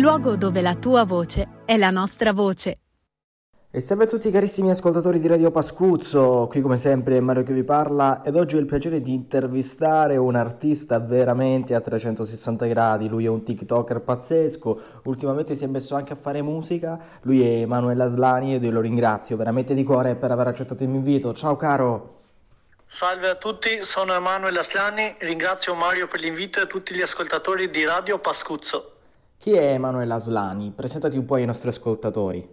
luogo dove la tua voce è la nostra voce. E salve a tutti carissimi ascoltatori di Radio Pascuzzo, qui come sempre è Mario che vi parla ed oggi ho il piacere di intervistare un artista veramente a 360 gradi, lui è un TikToker pazzesco, ultimamente si è messo anche a fare musica, lui è Emanuele Aslani ed io lo ringrazio veramente di cuore per aver accettato il mio invito, ciao caro! Salve a tutti, sono Emanuele Aslani, ringrazio Mario per l'invito e a tutti gli ascoltatori di Radio Pascuzzo. Chi è Emanuele Aslani? Presentati un po' ai nostri ascoltatori.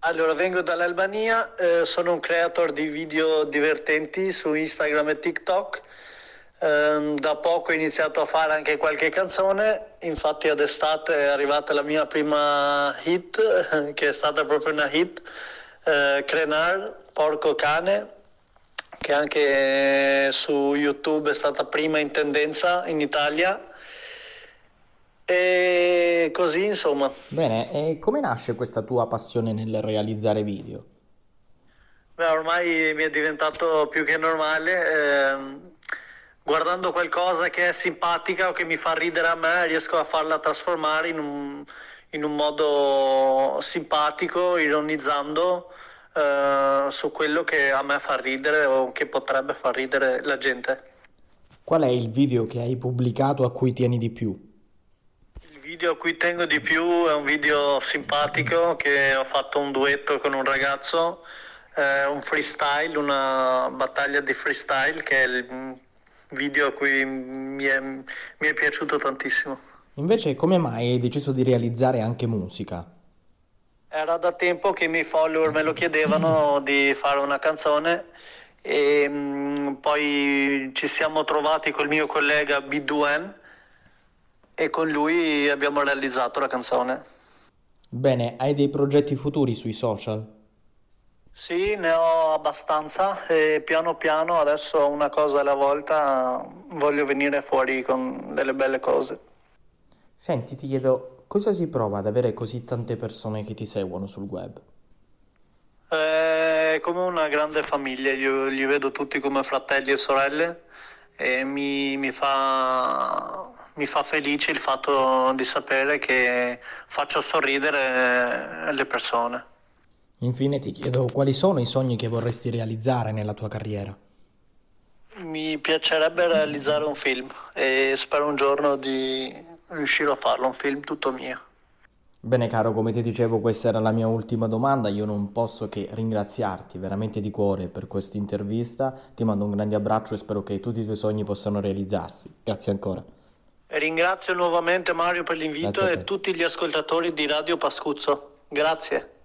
Allora, vengo dall'Albania, eh, sono un creator di video divertenti su Instagram e TikTok. Eh, da poco ho iniziato a fare anche qualche canzone, infatti ad estate è arrivata la mia prima hit, che è stata proprio una hit, eh, Crenar, Porco Cane, che anche su YouTube è stata prima in tendenza in Italia e così insomma. Bene, e come nasce questa tua passione nel realizzare video? Beh, ormai mi è diventato più che normale. ehm, guardando qualcosa che è simpatica o che mi fa ridere a me, riesco a farla trasformare in un, in un modo simpatico, ironizzando eh, su quello che a me fa ridere o che potrebbe far ridere la gente. Qual è il video che hai pubblicato a cui tieni di più? Il video a cui tengo di più è un video simpatico che ho fatto un duetto con un ragazzo, eh, un freestyle, una battaglia di freestyle che è il video a cui mi è, mi è piaciuto tantissimo. Invece, come mai hai deciso di realizzare anche musica? Era da tempo che i miei follower me lo chiedevano di fare una canzone e mm, poi ci siamo trovati col mio collega B2N e con lui abbiamo realizzato la canzone. Bene, hai dei progetti futuri sui social? Sì, ne ho abbastanza e piano piano, adesso una cosa alla volta, voglio venire fuori con delle belle cose. Senti, ti chiedo, cosa si prova ad avere così tante persone che ti seguono sul web? È come una grande famiglia, io li vedo tutti come fratelli e sorelle e mi, mi fa, mi fa felice il fatto di sapere che faccio sorridere le persone. Infine ti chiedo quali sono i sogni che vorresti realizzare nella tua carriera? Mi piacerebbe realizzare un film e spero un giorno di riuscire a farlo, un film tutto mio. Bene caro, come ti dicevo questa era la mia ultima domanda, io non posso che ringraziarti veramente di cuore per questa intervista, ti mando un grande abbraccio e spero che tutti i tuoi sogni possano realizzarsi. Grazie ancora. Ringrazio nuovamente Mario per l'invito Grazie e tutti gli ascoltatori di Radio Pascuzzo. Grazie.